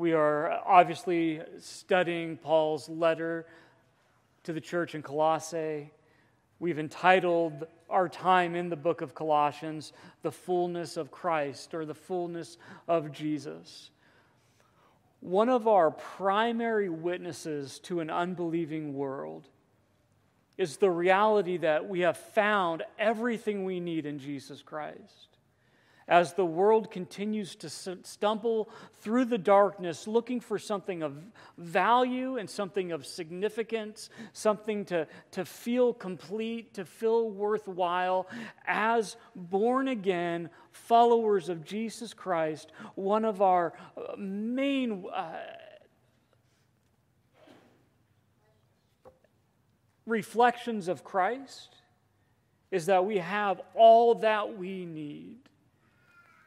We are uh, obviously studying Paul's letter to the church in Colossae. We've entitled our time in the book of Colossians, The Fullness of Christ or the Fullness of Jesus. One of our primary witnesses to an unbelieving world is the reality that we have found everything we need in Jesus Christ as the world continues to stumble through the darkness looking for something of value and something of significance, something to, to feel complete, to feel worthwhile, as born again followers of Jesus Christ, one of our uh, main. Uh, reflections of Christ is that we have all that we need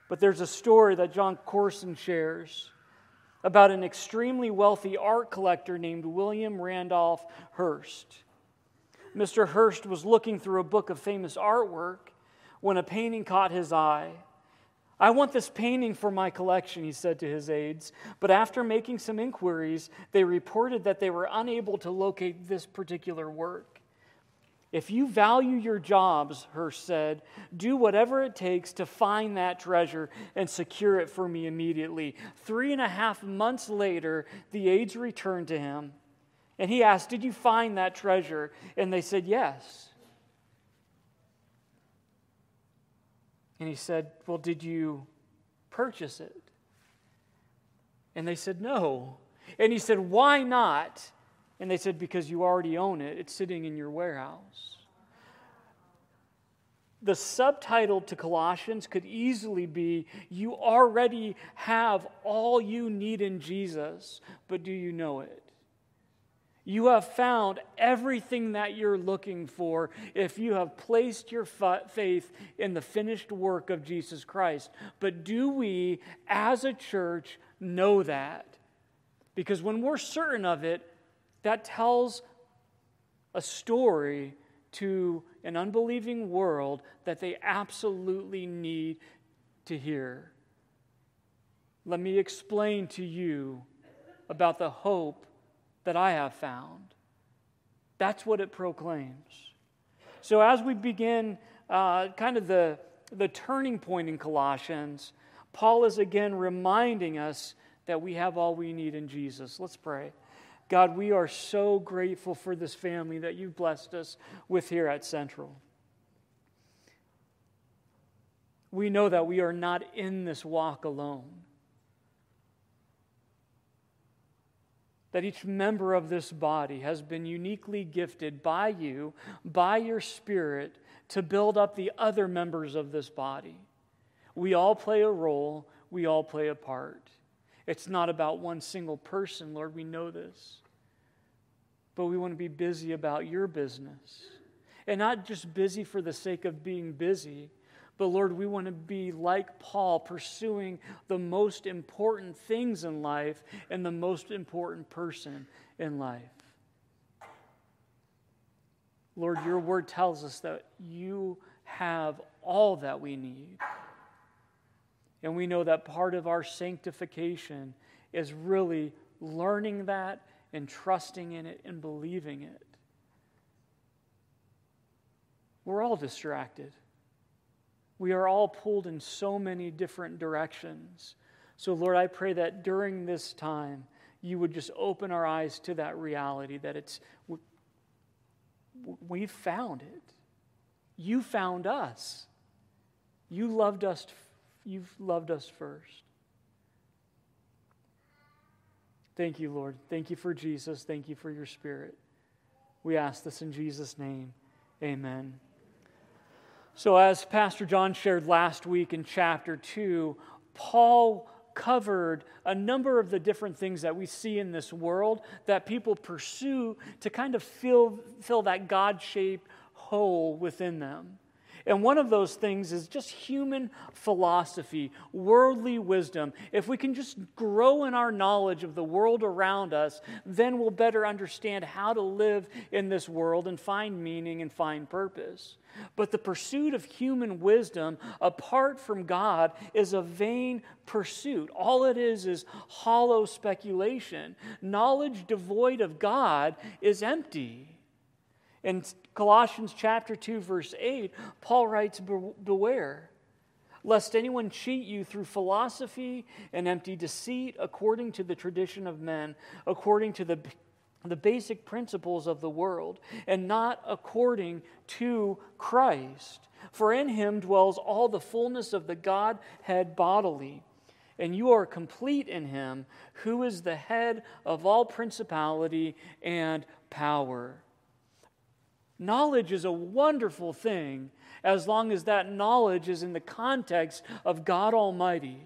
but there's a story that Jon Courson shares about an extremely wealthy art collector named William Randolph Hearst. Mr. Hearst was looking through a book of famous artwork when a painting caught his eye. I want this painting for my collection, he said to his aides, but after making some inquiries, they reported that they were unable to locate this particular work. If you value your jobs, Hearst said, do whatever it takes to find that treasure and secure it for me immediately. Three and a half months later, the aides returned to him and he asked, Did you find that treasure? And they said, Yes. And he said, Well, did you purchase it? And they said, No. And he said, Why not? And they said, Because you already own it, it's sitting in your warehouse. The subtitle to Colossians could easily be You already have all you need in Jesus, but do you know it? You have found everything that you're looking for if you have placed your faith in the finished work of Jesus Christ. But do we, as a church, know that? Because when we're certain of it, that tells a story to an unbelieving world that they absolutely need to hear. Let me explain to you about the hope that I have found. That's what it proclaims. So, as we begin uh, kind of the, the turning point in Colossians, Paul is again reminding us that we have all we need in Jesus. Let's pray. God, we are so grateful for this family that you've blessed us with here at Central. We know that we are not in this walk alone. That each member of this body has been uniquely gifted by you, by your Spirit, to build up the other members of this body. We all play a role, we all play a part. It's not about one single person, Lord, we know this. But we want to be busy about your business. And not just busy for the sake of being busy, but Lord, we want to be like Paul, pursuing the most important things in life and the most important person in life. Lord, your word tells us that you have all that we need. And we know that part of our sanctification is really learning that and trusting in it and believing it. We're all distracted. We are all pulled in so many different directions. So, Lord, I pray that during this time, you would just open our eyes to that reality that it's, we've found it. You found us. You loved us You've loved us first. Thank you, Lord. Thank you for Jesus. Thank you for your Spirit. We ask this in Jesus' name. Amen. So, as Pastor John shared last week in chapter 2, Paul covered a number of the different things that we see in this world that people pursue to kind of fill, fill that God shaped hole within them. And one of those things is just human philosophy, worldly wisdom. If we can just grow in our knowledge of the world around us, then we'll better understand how to live in this world and find meaning and find purpose. But the pursuit of human wisdom apart from God is a vain pursuit. All it is is hollow speculation. Knowledge devoid of God is empty. In Colossians chapter 2 verse 8, Paul writes beware lest anyone cheat you through philosophy and empty deceit according to the tradition of men, according to the the basic principles of the world, and not according to Christ. For in him dwells all the fullness of the Godhead bodily. And you are complete in him, who is the head of all principality and power. Knowledge is a wonderful thing as long as that knowledge is in the context of God Almighty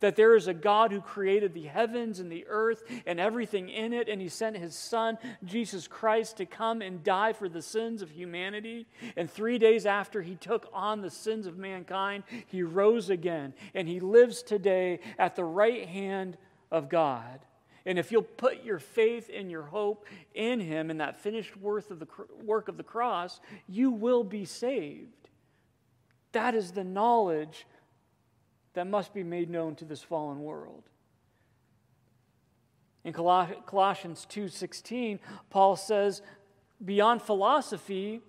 that there is a God who created the heavens and the earth and everything in it, and He sent His Son, Jesus Christ, to come and die for the sins of humanity. And three days after He took on the sins of mankind, He rose again, and He lives today at the right hand of God. And if you'll put your faith and your hope in Him and that finished work of the, work of the cross, you will be saved. That is the knowledge that must be made known to this fallen world. In Colossians 2:16, Paul says, beyond philosophy,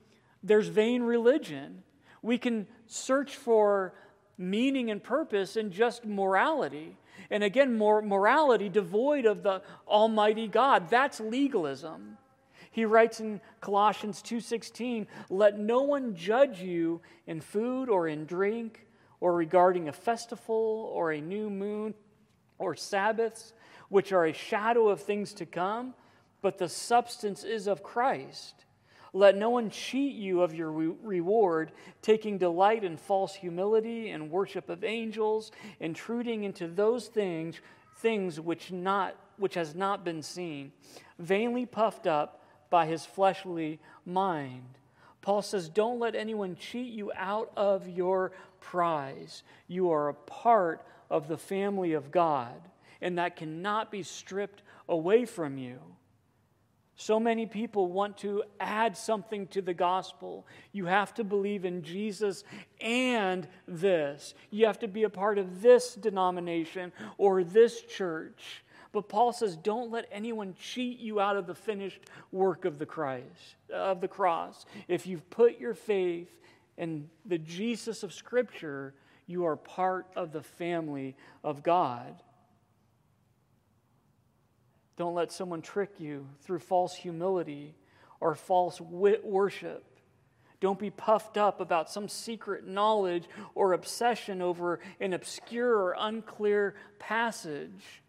there's vain religion. We can search for meaning and purpose in just morality. And again, more morality devoid of the almighty God. That's legalism. He writes in Colossians 2:16, "Let no one judge you in food or in drink or regarding a festival or a new moon or Sabbaths, which are a shadow of things to come, but the substance is of Christ. Let no one cheat you of your re- reward, taking delight in false humility and worship of angels, intruding into those things, things which not which has not been seen, vainly puffed up by his fleshly mind. Paul says, Don't let anyone cheat you out of your prize. You are a part of the family of God, and that cannot be stripped away from you. So many people want to add something to the gospel. You have to believe in Jesus and this. You have to be a part of this denomination or this church. But Paul says, don't let anyone cheat you out of the finished work of the Christ, of the cross. If you've put your faith in the Jesus of Scripture, you are part of the family of God. Don't let someone trick you through false humility or false worship. Don't be puffed up about some secret knowledge or obsession over an obscure or unclear passage.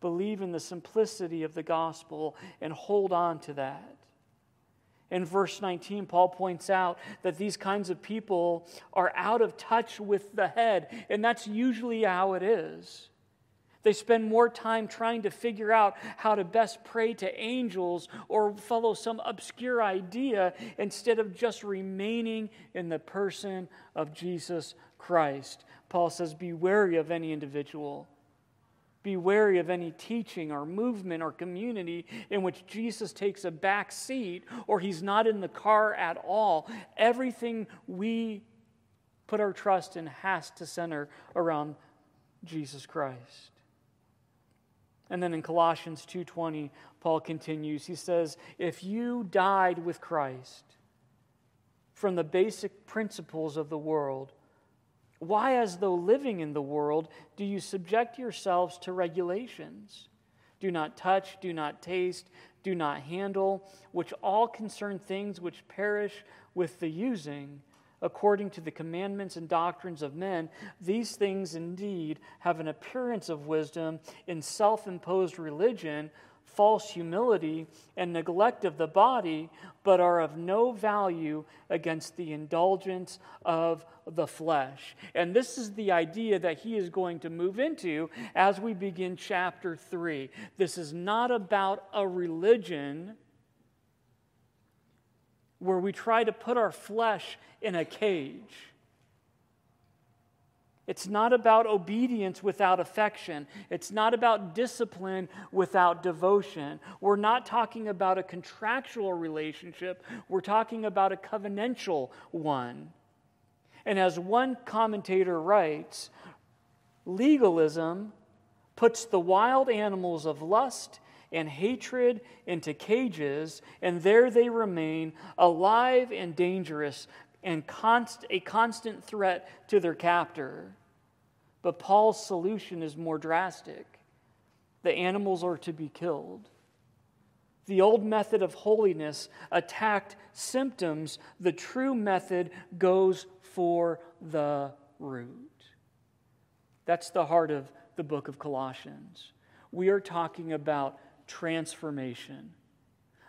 Believe in the simplicity of the gospel and hold on to that. In verse 19, Paul points out that these kinds of people are out of touch with the head, and that's usually how it is. They spend more time trying to figure out how to best pray to angels or follow some obscure idea instead of just remaining in the person of Jesus Christ. Paul says, Be wary of any individual be wary of any teaching or movement or community in which Jesus takes a back seat or he's not in the car at all. Everything we put our trust in has to center around Jesus Christ. And then in Colossians 2:20, Paul continues. He says, "If you died with Christ from the basic principles of the world, why, as though living in the world, do you subject yourselves to regulations? Do not touch, do not taste, do not handle, which all concern things which perish with the using, according to the commandments and doctrines of men. These things indeed have an appearance of wisdom in self imposed religion false humility and neglect of the body, but are of no value against the indulgence of the flesh. And this is the idea that he is going to move into as we begin chapter 3. This is not about a religion where we try to put our flesh in a cage. It's not about obedience without affection. It's not about discipline without devotion. We're not talking about a contractual relationship. We're talking about a covenantal one. And as one commentator writes, legalism puts the wild animals of lust and hatred into cages, and there they remain, alive and dangerous, and const- a constant threat to their captor. But Paul's solution is more drastic the animals are to be killed. The old method of holiness attacked symptoms, the true method goes for the root. That's the heart of the book of Colossians. We are talking about transformation,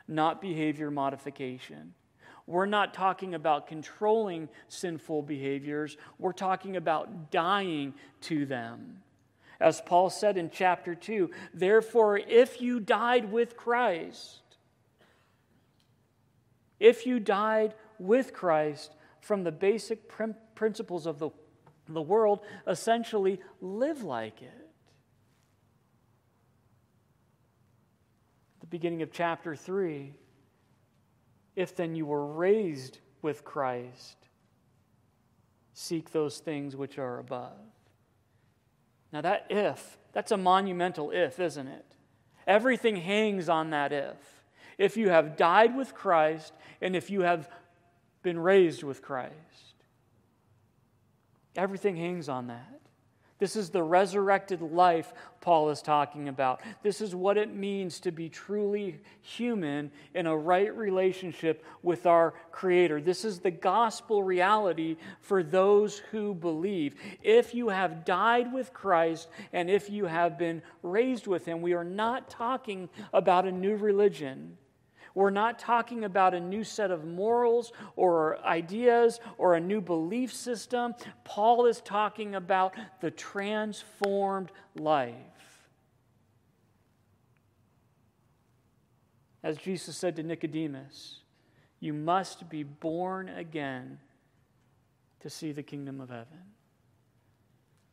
not behavior modification. We're not talking about controlling sinful behaviors, we're talking about dying to them. As Paul said in chapter 2, therefore, if you died with Christ, if you died with Christ from the basic principles of the, the world, essentially live like it. The beginning of chapter 3 if then you were raised with Christ, seek those things which are above. Now, that if, that's a monumental if, isn't it? Everything hangs on that if. If you have died with Christ and if you have been raised with Christ, everything hangs on that. This is the resurrected life Paul is talking about. This is what it means to be truly human in a right relationship with our Creator. This is the gospel reality for those who believe. If you have died with Christ and if you have been raised with Him, we are not talking about a new religion. We're not talking about a new set of morals or ideas or a new belief system. Paul is talking about the transformed life. As Jesus said to Nicodemus, you must be born again to see the kingdom of heaven.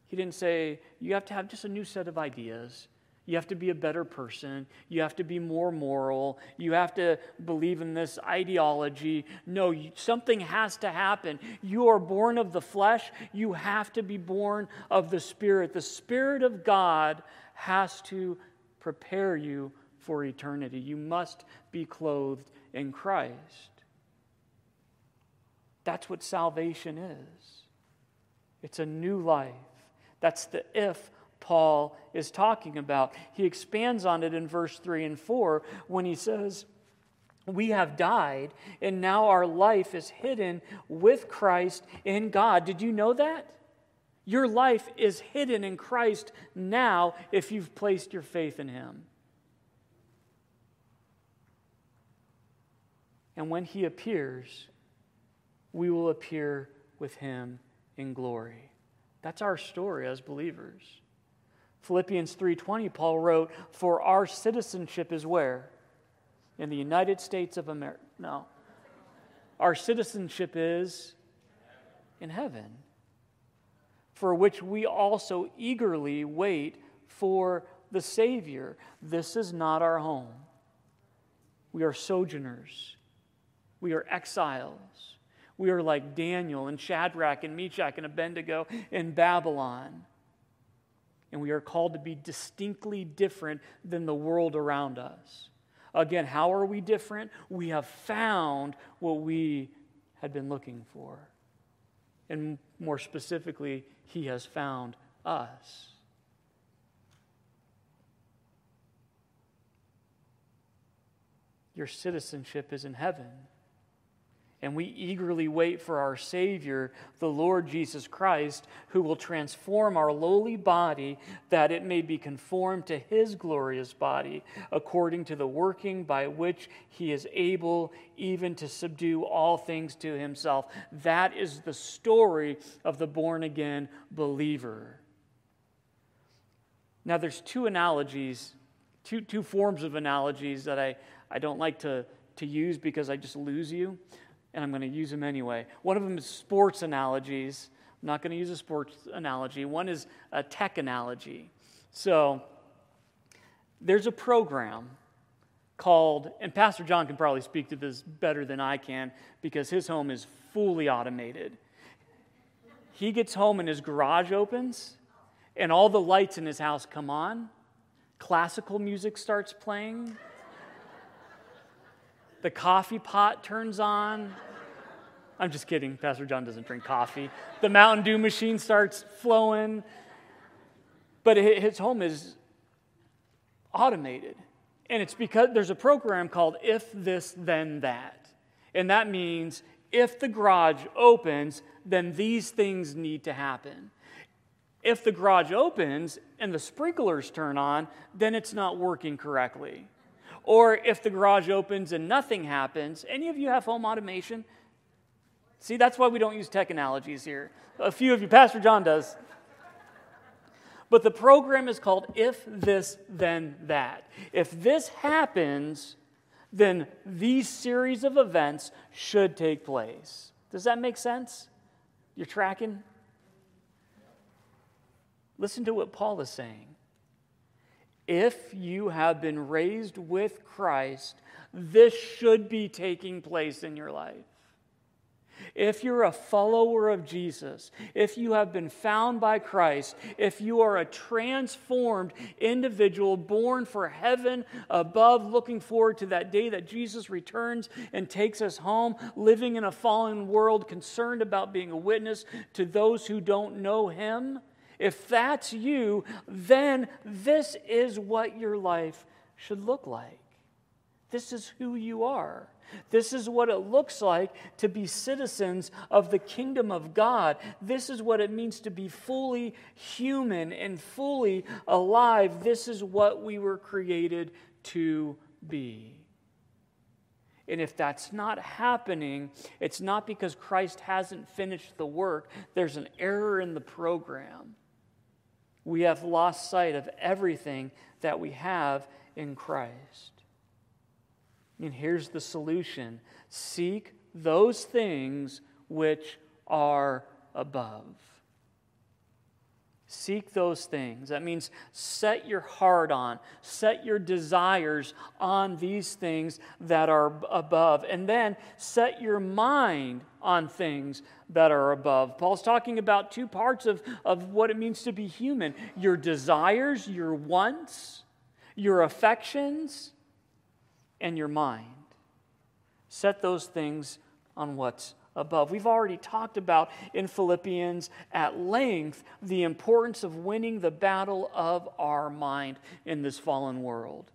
He didn't say you have to have just a new set of ideas. You have to be a better person. You have to be more moral. You have to believe in this ideology. No, something has to happen. You are born of the flesh. You have to be born of the Spirit. The Spirit of God has to prepare you for eternity. You must be clothed in Christ. That's what salvation is it's a new life. That's the if Paul is talking about. He expands on it in verse 3 and 4 when he says, we have died, and now our life is hidden with Christ in God. Did you know that? Your life is hidden in Christ now if you've placed your faith in Him. And when He appears, we will appear with Him in glory. That's our story as believers. Philippians 3:20 Paul wrote, "For our citizenship is where? In the United States of America." No. Our citizenship is in heaven, for which we also eagerly wait for the Savior. This is not our home. We are sojourners. We are exiles. We are like Daniel and Shadrach and Meshach and Abednego in Babylon and we are called to be distinctly different than the world around us. Again, how are we different? We have found what we had been looking for. And more specifically, He has found us. Your citizenship is in heaven and we eagerly wait for our Savior, the Lord Jesus Christ, who will transform our lowly body that it may be conformed to His glorious body, according to the working by which He is able even to subdue all things to Himself. That is the story of the born again believer. Now, there's two analogies, two, two forms of analogies that I, I don't like to, to use because I just lose you and I'm going to use them anyway. One of them is sports analogies. I'm not going to use a sports analogy, one is a tech analogy. So, there's a program called, and Pastor John can probably speak to this better than I can because his home is fully automated. He gets home and his garage opens, and all the lights in his house come on. Classical music starts playing. The coffee pot turns on. I'm just kidding. Pastor John doesn't drink coffee. The Mountain Dew machine starts flowing. But his home is automated. And it's because there's a program called If This Then That. And that means if the garage opens, then these things need to happen. If the garage opens and the sprinklers turn on, then it's not working correctly. Or if the garage opens and nothing happens, any of you have home automation? See, that's why we don't use tech analogies here. A few of you, Pastor John does. But the program is called If This Then That. If this happens, then these series of events should take place. Does that make sense? You're tracking? Listen to what Paul is saying. If you have been raised with Christ, this should be taking place in your life. If you're a follower of Jesus, if you have been found by Christ, if you are a transformed individual born for heaven above, looking forward to that day that Jesus returns and takes us home, living in a fallen world, concerned about being a witness to those who don't know Him, if that's you, then this is what your life should look like. This is who you are. This is what it looks like to be citizens of the kingdom of God. This is what it means to be fully human and fully alive. This is what we were created to be. And if that's not happening, it's not because Christ hasn't finished the work, there's an error in the program. We have lost sight of everything that we have in Christ. And here's the solution seek those things which are above. Seek those things. That means set your heart on, set your desires on these things that are above, and then set your mind on things that are above. Paul's talking about two parts of, of what it means to be human your desires, your wants, your affections, and your mind. Set those things on what's above. We've already talked about in Philippians at length the importance of winning the battle of our mind in this fallen world.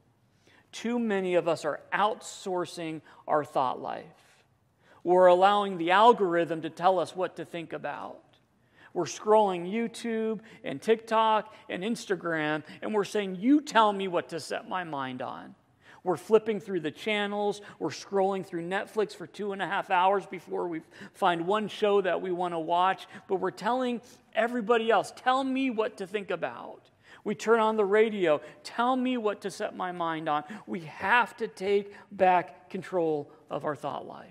Too many of us are outsourcing our thought life. We're allowing the algorithm to tell us what to think about. We're scrolling YouTube and TikTok and Instagram, and we're saying, You tell me what to set my mind on. We're flipping through the channels. We're scrolling through Netflix for two and a half hours before we find one show that we want to watch. But we're telling everybody else, tell me what to think about. We turn on the radio, tell me what to set my mind on. We have to take back control of our thought life.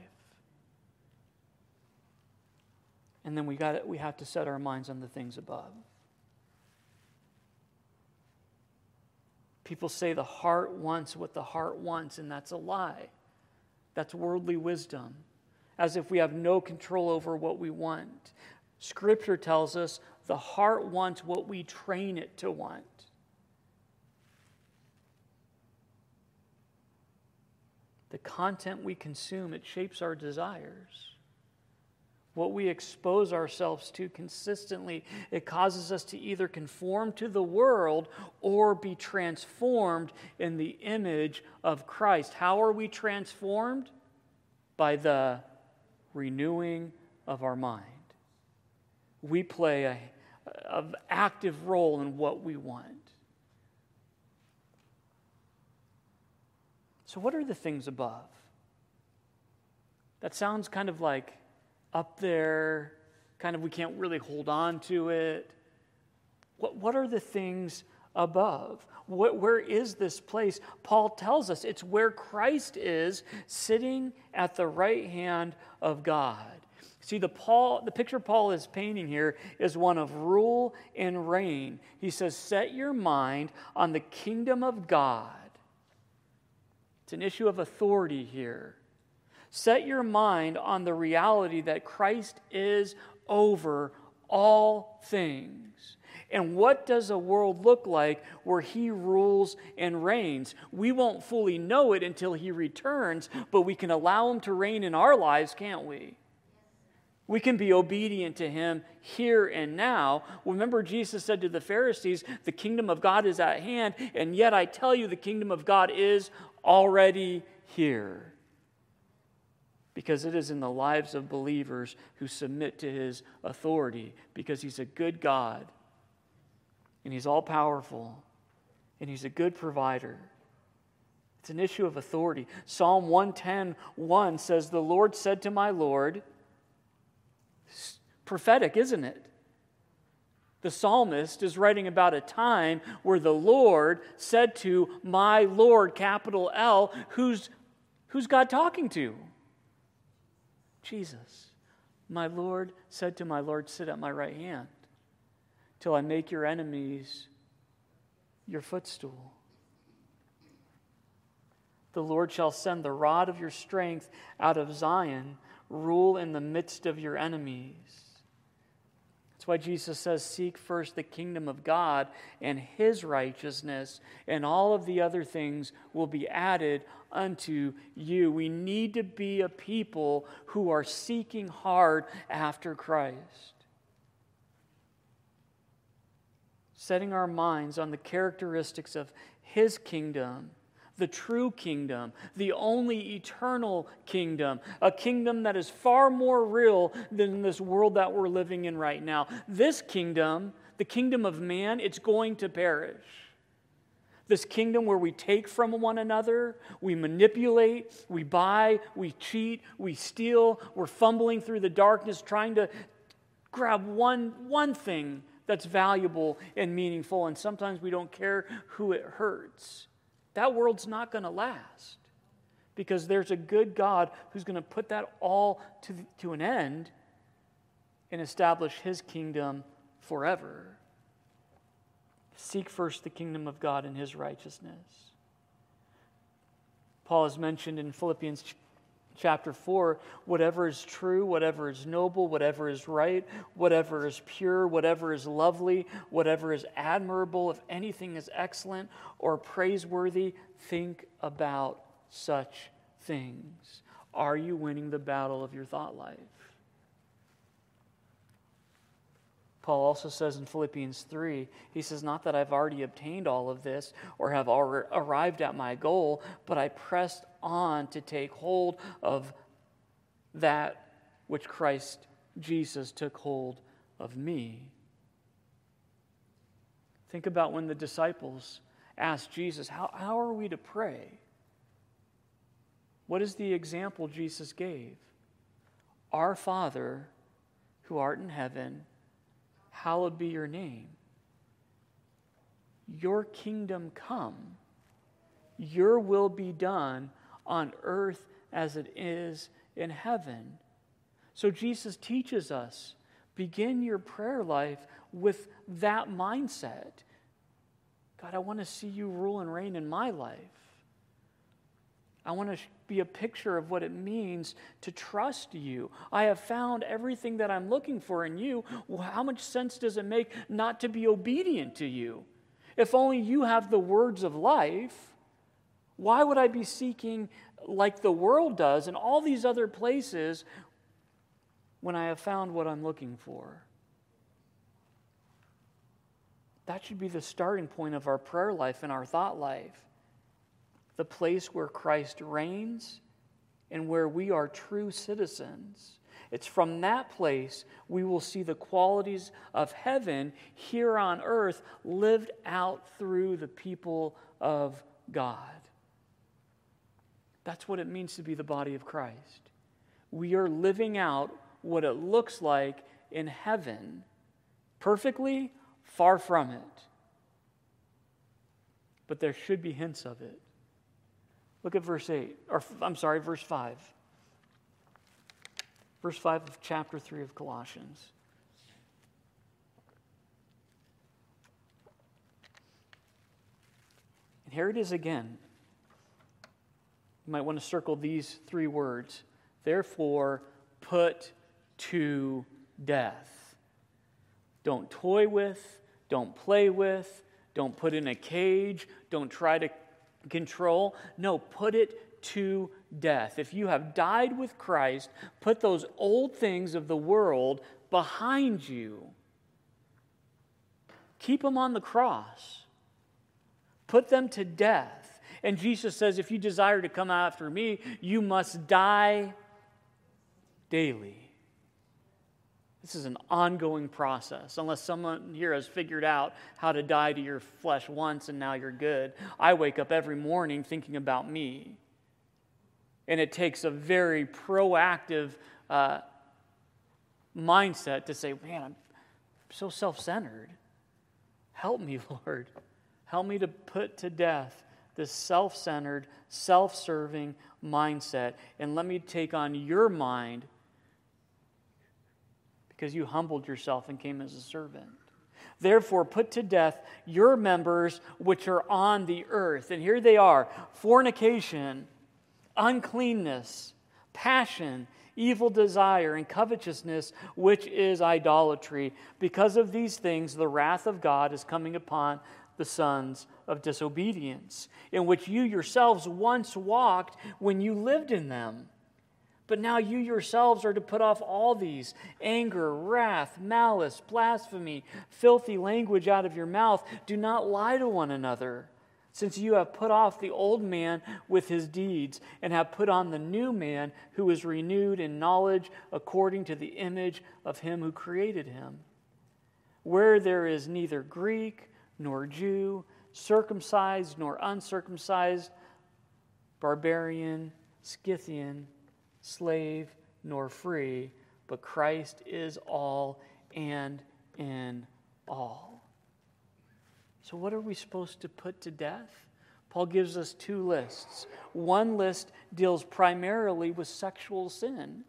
And then we, got we have to set our minds on the things above. People say the heart wants what the heart wants, and that's a lie. That's worldly wisdom, as if we have no control over what we want. Scripture tells us the heart wants what we train it to want. The content we consume, it shapes our desires what we expose ourselves to consistently, it causes us to either conform to the world or be transformed in the image of Christ. How are we transformed? By the renewing of our mind. We play a, an active role in what we want. So, what are the things above? That sounds kind of like up there, kind of we can't really hold on to it. What, what are the things above? What, where is this place? Paul tells us it's where Christ is sitting at the right hand of God. See, the, Paul, the picture Paul is painting here is one of rule and reign. He says, Set your mind on the kingdom of God. It's an issue of authority here. Set your mind on the reality that Christ is over all things. And what does a world look like where he rules and reigns? We won't fully know it until he returns, but we can allow him to reign in our lives, can't we? We can be obedient to him here and now. Remember, Jesus said to the Pharisees, The kingdom of God is at hand, and yet I tell you, the kingdom of God is already here. Because it is in the lives of believers who submit to his authority, because he's a good God, and he's all powerful, and he's a good provider. It's an issue of authority. Psalm 110 1 says, The Lord said to my Lord, prophetic, isn't it? The psalmist is writing about a time where the Lord said to my Lord, capital L, who's, who's God talking to? Jesus. My Lord said to my Lord, Sit at my right hand till I make your enemies your footstool. The Lord shall send the rod of your strength out of Zion, rule in the midst of your enemies. That's why Jesus says, Seek first the kingdom of God and his righteousness, and all of the other things will be added unto you. We need to be a people who are seeking hard after Christ. Setting our minds on the characteristics of his kingdom the true kingdom, the only eternal kingdom, a kingdom that is far more real than this world that we're living in right now. This kingdom, the kingdom of man, it's going to perish. This kingdom where we take from one another, we manipulate, we buy, we cheat, we steal, we're fumbling through the darkness trying to grab one, one thing that's valuable and meaningful, and sometimes we don't care who it hurts. That world's not going to last because there's a good God who's going to put that all to, to an end and establish his kingdom forever. Seek first the kingdom of God and his righteousness. Paul has mentioned in Philippians chapter 4 whatever is true, whatever is noble, whatever is right, whatever is pure, whatever is lovely, whatever is admirable, if anything is excellent or praiseworthy, think about such things. Are you winning the battle of your thought life? Paul also says in Philippians 3, he says, Not that I've already obtained all of this or have arrived at my goal, but I pressed on to take hold of that which Christ Jesus took hold of me. Think about when the disciples asked Jesus, How, how are we to pray? What is the example Jesus gave? Our Father, who art in heaven, hallowed be your name. Your kingdom come, your will be done on earth as it is in heaven. So Jesus teaches us begin your prayer life with that mindset. God, I want to see you rule and reign in my life. I want to be a picture of what it means to trust you. I have found everything that I'm looking for in you. Well, how much sense does it make not to be obedient to you? If only you have the words of life, why would I be seeking like the world does in all these other places when I have found what I'm looking for? That should be the starting point of our prayer life and our thought life the place where Christ reigns and where we are true citizens. It's from that place we will see the qualities of heaven here on earth lived out through the people of God. That's what it means to be the body of Christ. We are living out what it looks like in heaven. Perfectly, far from it. But there should be hints of it. Look at verse 8, or I'm sorry, verse 5. Verse 5 of chapter 3 of Colossians. And here it is again. You might want to circle these three words. Therefore, put to death. Don't toy with, don't play with, don't put in a cage, don't try to control. No, put it to death. If you have died with Christ, put those old things of the world behind you. Keep them on the cross. Put them to death. And Jesus says, if you desire to come after me, you must die daily. This is an ongoing process, unless someone here has figured out how to die to your flesh once and now you're good. I wake up every morning thinking about me. And it takes a very proactive uh, mindset to say, man, I'm so self centered. Help me, Lord. Help me to put to death this self centered, self serving mindset. And let me take on your mind because you humbled yourself and came as a servant. Therefore, put to death your members which are on the earth. And here they are fornication, uncleanness, passion, evil desire, and covetousness, which is idolatry. Because of these things, the wrath of God is coming upon the sons of disobedience, in which you yourselves once walked when you lived in them. But now you yourselves are to put off all these anger, wrath, malice, blasphemy, filthy language out of your mouth. Do not lie to one another, since you have put off the old man with his deeds, and have put on the new man who is renewed in knowledge according to the image of him who created him. Where there is neither Greek nor Jew, circumcised nor uncircumcised, barbarian, Scythian, slave nor free, but Christ is all and in all. So, what are we supposed to put to death? Paul gives us two lists. One list deals primarily with sexual sin,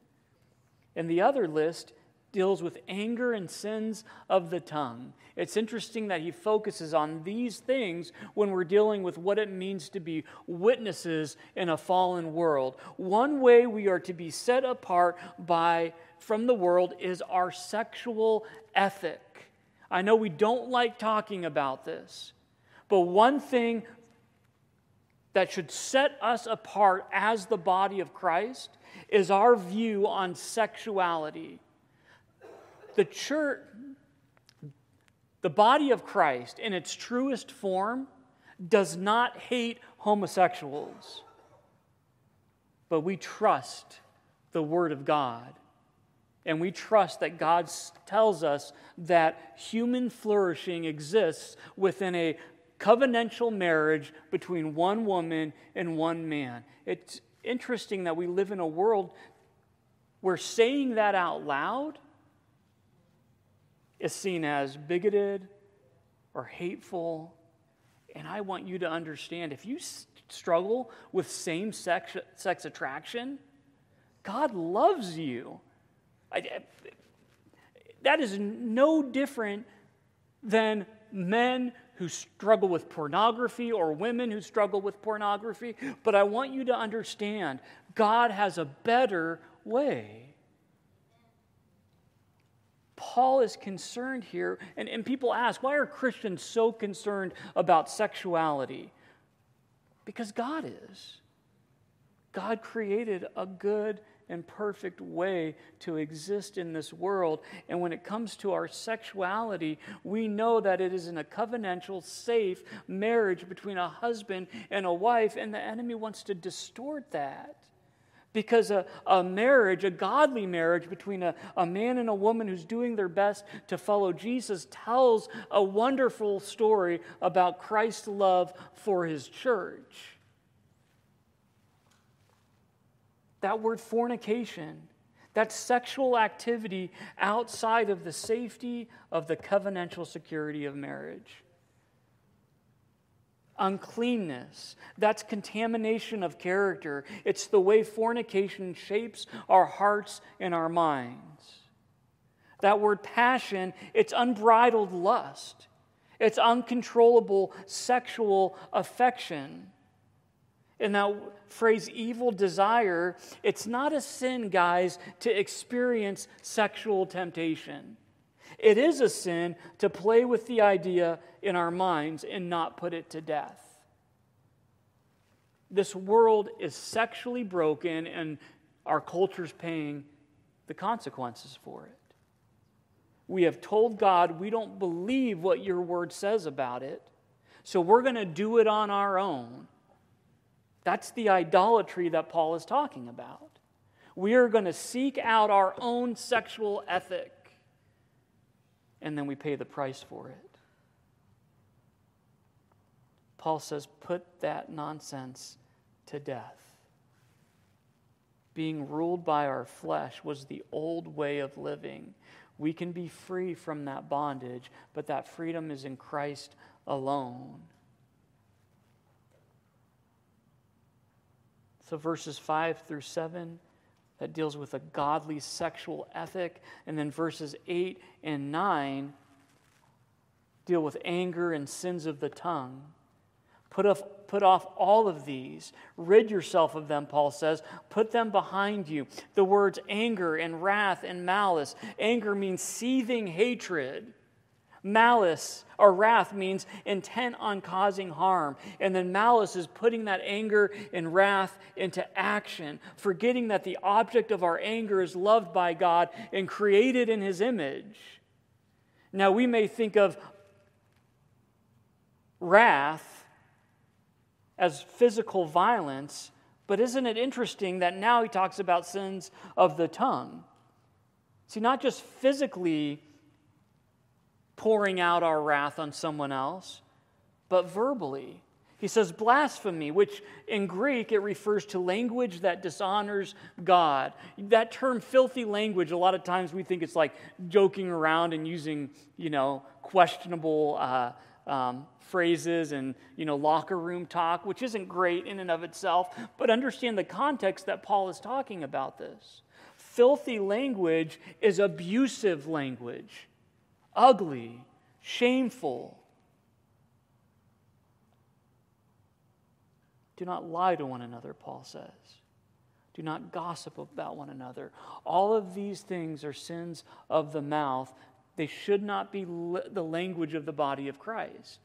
and the other list deals with anger and sins of the tongue. It's interesting that he focuses on these things when we're dealing with what it means to be witnesses in a fallen world. One way we are to be set apart by from the world is our sexual ethic. I know we don't like talking about this, but one thing that should set us apart as the body of Christ is our view on sexuality the church, the body of Christ in its truest form, does not hate homosexuals, but we trust the Word of God. And we trust that God tells us that human flourishing exists within a covenantal marriage between one woman and one man. It's interesting that we live in a world where saying that out loud is seen as bigoted or hateful. And I want you to understand if you struggle with same sex, sex attraction, God loves you. I, that is no different than men who struggle with pornography or women who struggle with pornography. But I want you to understand God has a better way. Paul is concerned here, and, and people ask, why are Christians so concerned about sexuality? Because God is. God created a good and perfect way to exist in this world. And when it comes to our sexuality, we know that it is in a covenantal, safe marriage between a husband and a wife, and the enemy wants to distort that. Because a, a marriage, a godly marriage between a, a man and a woman who's doing their best to follow Jesus, tells a wonderful story about Christ's love for his church. That word fornication, that sexual activity outside of the safety of the covenantal security of marriage. Uncleanness. That's contamination of character. It's the way fornication shapes our hearts and our minds. That word passion, it's unbridled lust, it's uncontrollable sexual affection. And that phrase, evil desire, it's not a sin, guys, to experience sexual temptation. It is a sin to play with the idea in our minds and not put it to death. This world is sexually broken, and our culture's paying the consequences for it. We have told God we don't believe what your word says about it, so we're going to do it on our own. That's the idolatry that Paul is talking about. We are going to seek out our own sexual ethic, and then we pay the price for it. Paul says, put that nonsense to death. Being ruled by our flesh was the old way of living. We can be free from that bondage, but that freedom is in Christ alone. So, verses 5 through 7, that deals with a godly sexual ethic. And then verses 8 and 9 deal with anger and sins of the tongue. Put off, put off all of these. Rid yourself of them, Paul says. Put them behind you. The words anger and wrath and malice. Anger means seething hatred. Malice or wrath means intent on causing harm. And then malice is putting that anger and wrath into action, forgetting that the object of our anger is loved by God and created in his image. Now, we may think of wrath as physical violence, but isn't it interesting that now he talks about sins of the tongue? See, not just physically pouring out our wrath on someone else, but verbally. He says blasphemy, which in Greek it refers to language that dishonors God. That term filthy language, a lot of times we think it's like joking around and using, you know, questionable uh, um, phrases and, you know, locker room talk, which isn't great in and of itself, but understand the context that Paul is talking about this. Filthy language is abusive language ugly, shameful. Do not lie to one another, Paul says. Do not gossip about one another. All of these things are sins of the mouth. They should not be the language of the body of Christ.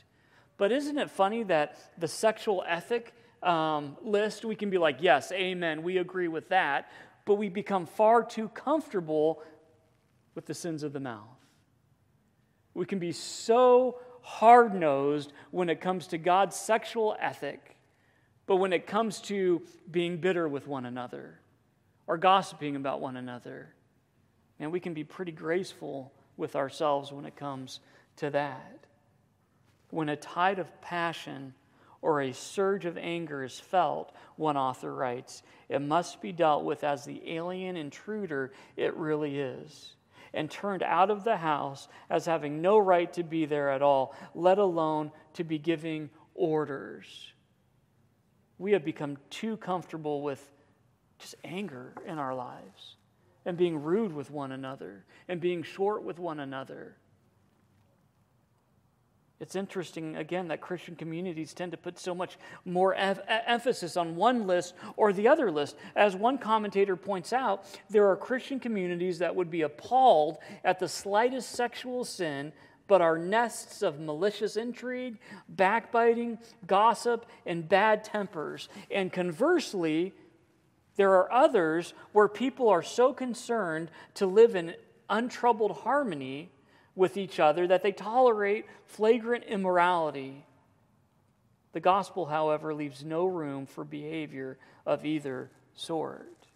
But isn't it funny that the sexual ethic um, list, we can be like, yes, amen, we agree with that, but we become far too comfortable with the sins of the mouth. We can be so hard nosed when it comes to God's sexual ethic, but when it comes to being bitter with one another or gossiping about one another, and we can be pretty graceful with ourselves when it comes to that. When a tide of passion or a surge of anger is felt, one author writes, it must be dealt with as the alien intruder it really is and turned out of the house as having no right to be there at all, let alone to be giving orders. We have become too comfortable with just anger in our lives and being rude with one another and being short with one another. It's interesting, again, that Christian communities tend to put so much more em- emphasis on one list or the other list. As one commentator points out, there are Christian communities that would be appalled at the slightest sexual sin, but are nests of malicious intrigue, backbiting, gossip, and bad tempers. And conversely, there are others where people are so concerned to live in untroubled harmony with each other, that they tolerate flagrant immorality. The gospel, however, leaves no room for behavior of either sort.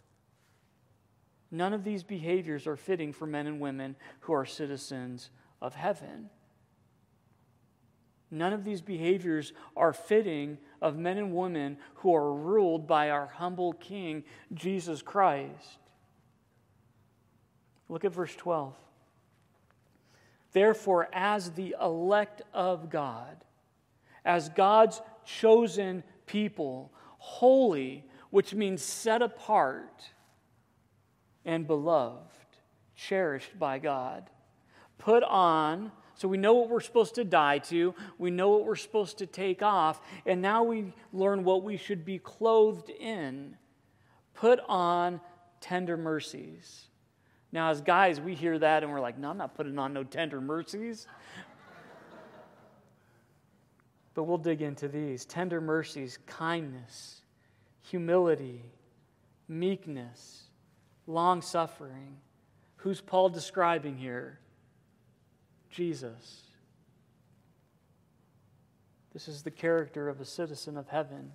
None of these behaviors are fitting for men and women who are citizens of heaven. None of these behaviors are fitting of men and women who are ruled by our humble King, Jesus Christ. Look at verse 12. Therefore, as the elect of God, as God's chosen people, holy, which means set apart, and beloved, cherished by God. Put on, so we know what we're supposed to die to, we know what we're supposed to take off, and now we learn what we should be clothed in. Put on tender mercies. Now, as guys, we hear that and we're like, no, I'm not putting on no tender mercies. but we'll dig into these tender mercies, kindness, humility, meekness, long suffering. Who's Paul describing here? Jesus. This is the character of a citizen of heaven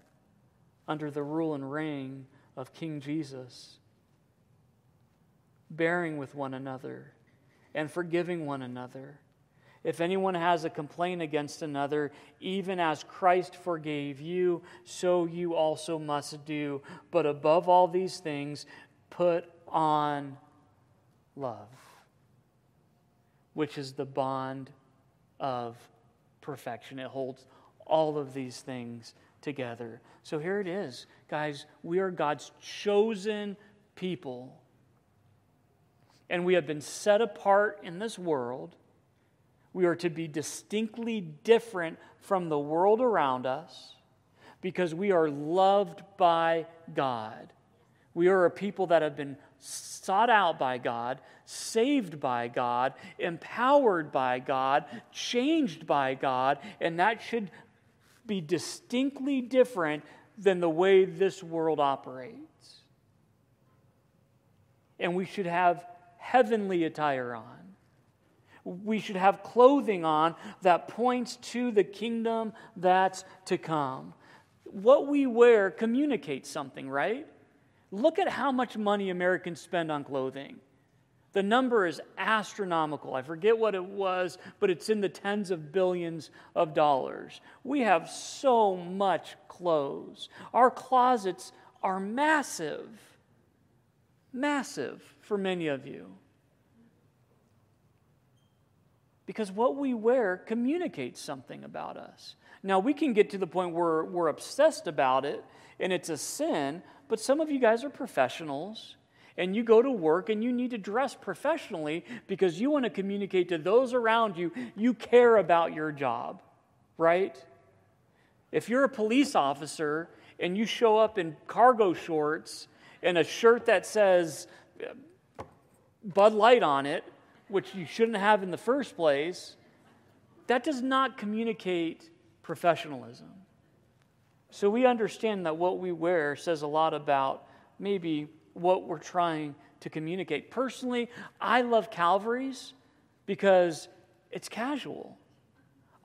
under the rule and reign of King Jesus bearing with one another and forgiving one another. If anyone has a complaint against another, even as Christ forgave you, so you also must do. But above all these things, put on love, which is the bond of perfection. It holds all of these things together. So here it is, guys. We are God's chosen people and we have been set apart in this world. We are to be distinctly different from the world around us because we are loved by God. We are a people that have been sought out by God, saved by God, empowered by God, changed by God, and that should be distinctly different than the way this world operates. And we should have heavenly attire on. We should have clothing on that points to the kingdom that's to come. What we wear communicates something, right? Look at how much money Americans spend on clothing. The number is astronomical. I forget what it was, but it's in the tens of billions of dollars. We have so much clothes. Our closets are massive. Massive for many of you. Because what we wear communicates something about us. Now, we can get to the point where we're obsessed about it and it's a sin, but some of you guys are professionals and you go to work and you need to dress professionally because you want to communicate to those around you you care about your job, right? If you're a police officer and you show up in cargo shorts and a shirt that says uh, Bud Light on it, which you shouldn't have in the first place, that does not communicate professionalism. So we understand that what we wear says a lot about maybe what we're trying to communicate. Personally, I love Calvary's because it's casual.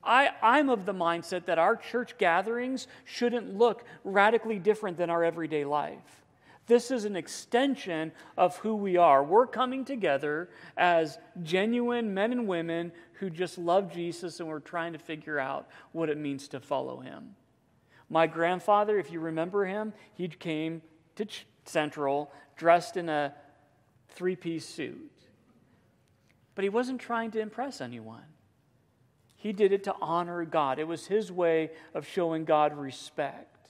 I, I'm of the mindset that our church gatherings shouldn't look radically different than our everyday life. This is an extension of who we are. We're coming together as genuine men and women who just love Jesus and we're trying to figure out what it means to follow him. My grandfather, if you remember him, he came to Central dressed in a three piece suit. But he wasn't trying to impress anyone. He did it to honor God. It was his way of showing God respect.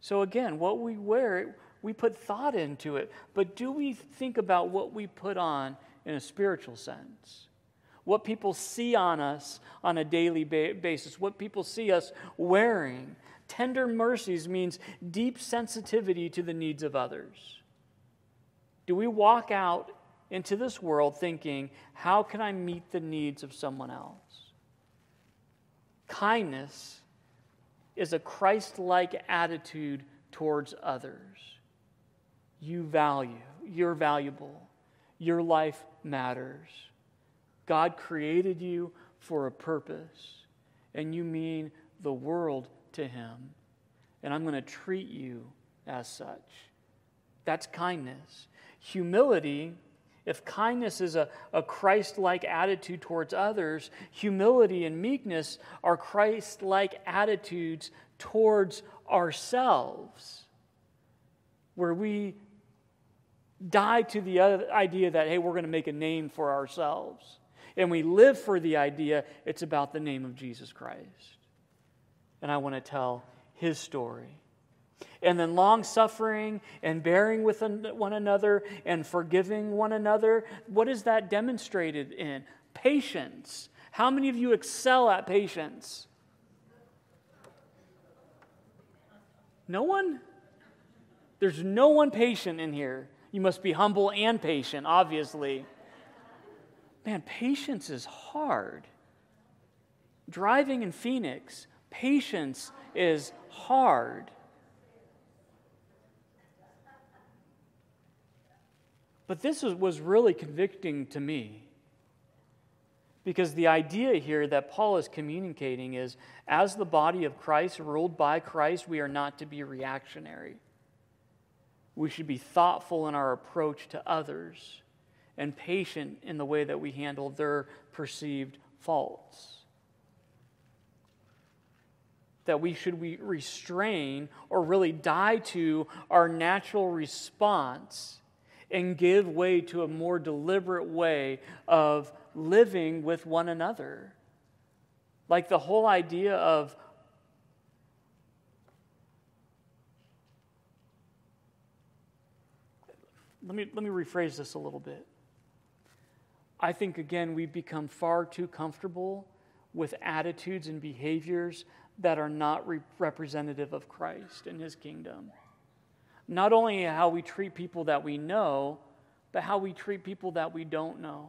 So, again, what we wear, we put thought into it, but do we think about what we put on in a spiritual sense? What people see on us on a daily ba- basis, what people see us wearing. Tender mercies means deep sensitivity to the needs of others. Do we walk out into this world thinking, how can I meet the needs of someone else? Kindness is a Christ like attitude towards others you value. You're valuable. Your life matters. God created you for a purpose, and you mean the world to Him. And I'm going to treat you as such. That's kindness. Humility, if kindness is a, a Christ like attitude towards others, humility and meekness are Christ like attitudes towards ourselves, where we die to the idea that, hey, we're going to make a name for ourselves. And we live for the idea it's about the name of Jesus Christ. and I want to tell his story. And then long suffering and bearing with one another and forgiving one another. What is that demonstrated in? Patience. How many of you excel at patience? No one? There's no one patient in here. You must be humble and patient, obviously. Man, patience is hard. Driving in Phoenix, patience is hard. But this was really convicting to me. Because the idea here that Paul is communicating is as the body of Christ, ruled by Christ, we are not to be reactionary. We should be thoughtful in our approach to others and patient in the way that we handle their perceived faults. That we should we restrain or really die to our natural response and give way to a more deliberate way of living with one another. Like the whole idea of let me, let me rephrase this a little bit. I think, again, we've become far too comfortable with attitudes and behaviors that are not re- representative of Christ and his kingdom. Not only how we treat people that we know, but how we treat people that we don't know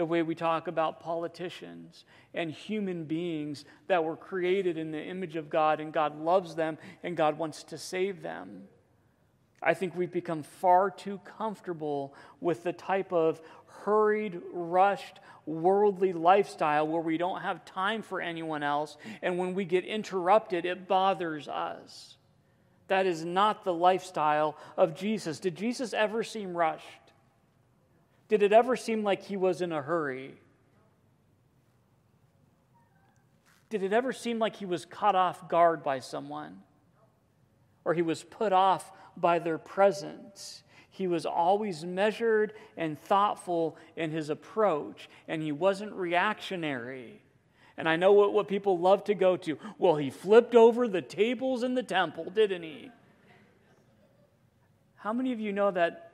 the way we talk about politicians and human beings that were created in the image of God and God loves them and God wants to save them. I think we've become far too comfortable with the type of hurried, rushed, worldly lifestyle where we don't have time for anyone else, and when we get interrupted, it bothers us. That is not the lifestyle of Jesus. Did Jesus ever seem rushed? Did it ever seem like he was in a hurry? Did it ever seem like he was caught off guard by someone? Or he was put off by their presence? He was always measured and thoughtful in his approach, and he wasn't reactionary. And I know what, what people love to go to. Well, he flipped over the tables in the temple, didn't he? How many of you know that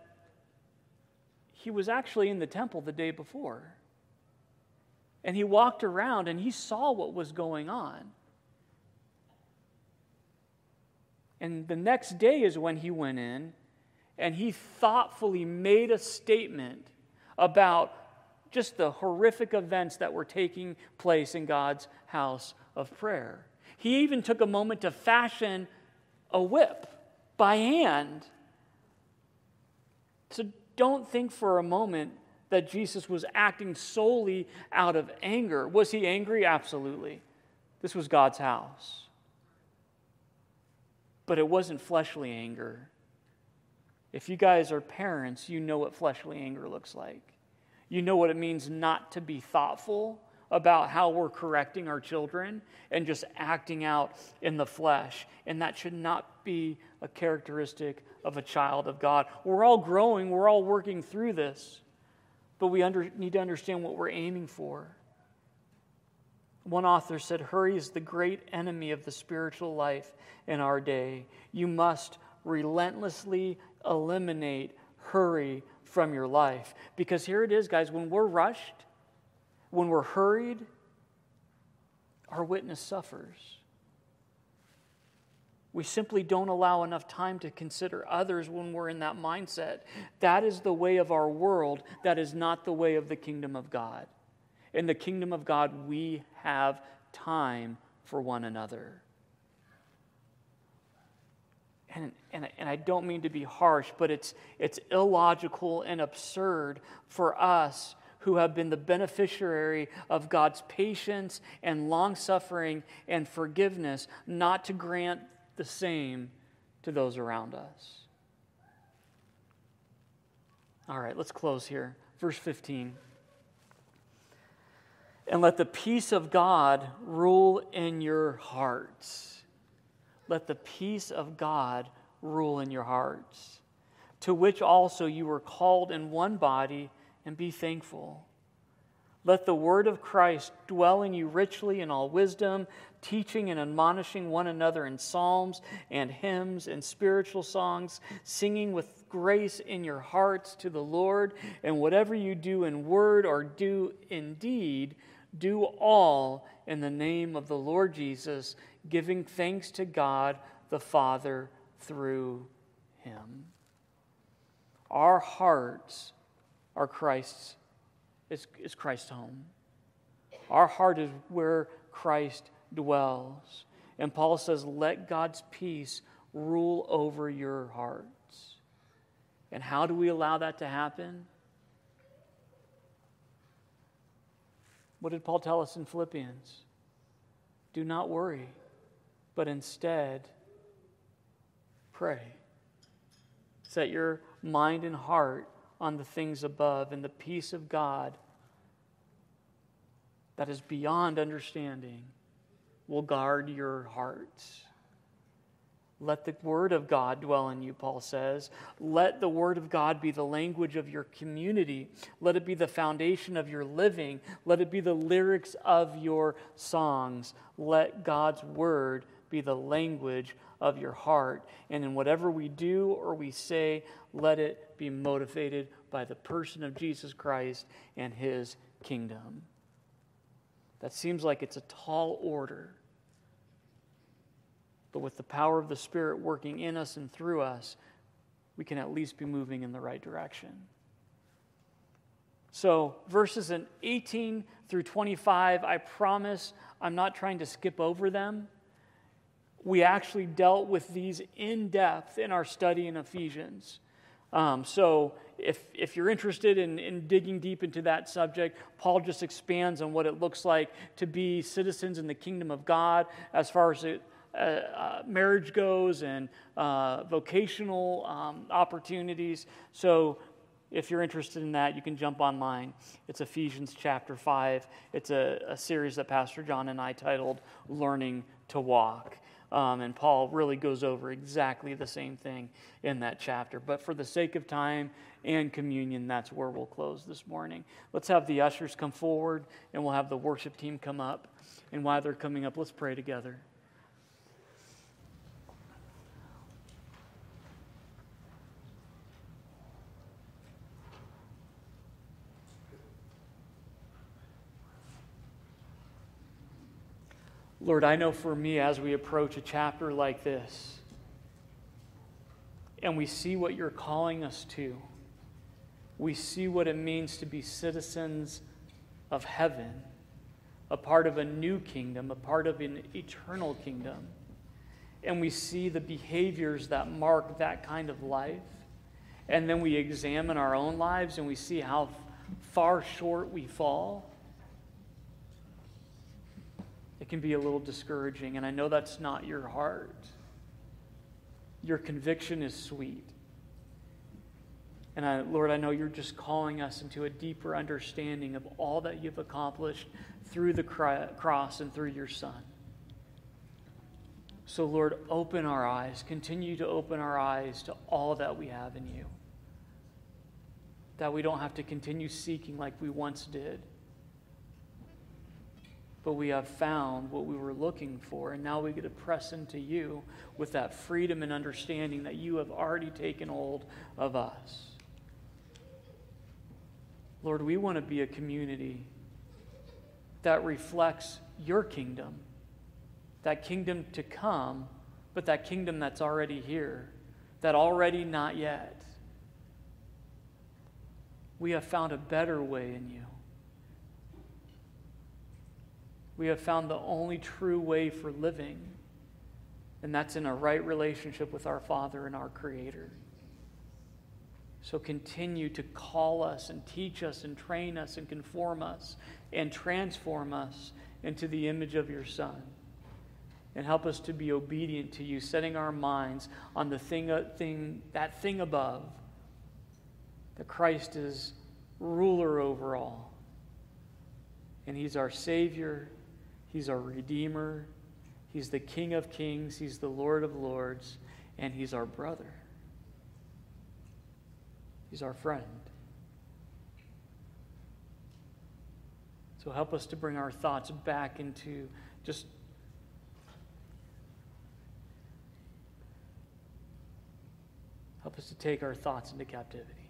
he was actually in the temple the day before. And he walked around and he saw what was going on. And the next day is when he went in and he thoughtfully made a statement about just the horrific events that were taking place in God's house of prayer. He even took a moment to fashion a whip by hand. So don't think for a moment that Jesus was acting solely out of anger. Was he angry? Absolutely. This was God's house. But it wasn't fleshly anger. If you guys are parents, you know what fleshly anger looks like. You know what it means not to be thoughtful about how we're correcting our children and just acting out in the flesh. And that should not be a characteristic of a child of God. We're all growing, we're all working through this, but we under, need to understand what we're aiming for. One author said, Hurry is the great enemy of the spiritual life in our day. You must relentlessly eliminate hurry from your life. Because here it is, guys, when we're rushed, when we're hurried, our witness suffers. We simply don't allow enough time to consider others when we're in that mindset. That is the way of our world. That is not the way of the kingdom of God. In the kingdom of God, we have time for one another. And, and, and I don't mean to be harsh, but it's, it's illogical and absurd for us who have been the beneficiary of God's patience and long suffering and forgiveness not to grant the same to those around us. All right, let's close here. Verse 15. And let the peace of God rule in your hearts. Let the peace of God rule in your hearts, to which also you were called in one body, and be thankful. Let the word of Christ dwell in you richly in all wisdom, teaching and admonishing one another in psalms and hymns and spiritual songs, singing with grace in your hearts to the Lord. And whatever you do in word or do in deed, do all in the name of the Lord Jesus, giving thanks to God the Father through him. Our hearts are Christ's is, is Christ's home. Our heart is where Christ dwells. And Paul says, let God's peace rule over your hearts. And how do we allow that to happen? What did Paul tell us in Philippians? Do not worry, but instead pray. Set your mind and heart on the things above, and the peace of God that is beyond understanding will guard your hearts. Let the Word of God dwell in you, Paul says. Let the Word of God be the language of your community. Let it be the foundation of your living. Let it be the lyrics of your songs. Let God's Word be the language of your heart. And in whatever we do or we say, let it be motivated by the person of Jesus Christ and his kingdom. That seems like it's a tall order. But with the power of the Spirit working in us and through us, we can at least be moving in the right direction. So, verses in 18 through 25, I promise I'm not trying to skip over them we actually dealt with these in depth in our study in Ephesians. Um, so, if, if you're interested in, in digging deep into that subject, Paul just expands on what it looks like to be citizens in the kingdom of God as far as it, uh, uh, marriage goes and uh, vocational um, opportunities. So, if you're interested in that, you can jump online. It's Ephesians chapter 5. It's a, a series that Pastor John and I titled Learning to Walk. Um, and Paul really goes over exactly the same thing in that chapter. But for the sake of time and communion, that's where we'll close this morning. Let's have the ushers come forward and we'll have the worship team come up. And while they're coming up, let's pray together. Lord, I know for me as we approach a chapter like this and we see what you're calling us to, we see what it means to be citizens of heaven, a part of a new kingdom, a part of an eternal kingdom. And we see the behaviors that mark that kind of life. And then we examine our own lives and we see how far short we fall it can be a little discouraging. And I know that's not your heart. Your conviction is sweet. And I, Lord, I know you're just calling us into a deeper understanding of all that you've accomplished through the cross and through your Son. So, Lord, open our eyes. Continue to open our eyes to all that we have in you. That we don't have to continue seeking like we once did but we have found what we were looking for, and now we get to press into you with that freedom and understanding that you have already taken hold of us. Lord, we want to be a community that reflects your kingdom, that kingdom to come, but that kingdom that's already here, that already not yet. We have found a better way in you we have found the only true way for living, and that's in a right relationship with our Father and our Creator. So continue to call us and teach us and train us and conform us and transform us into the image of your Son. And help us to be obedient to you, setting our minds on the thing, uh, thing that thing above, that Christ is ruler over all. And he's our Savior He's our Redeemer. He's the King of Kings. He's the Lord of Lords. And He's our brother. He's our friend. So help us to bring our thoughts back into just help us to take our thoughts into captivity.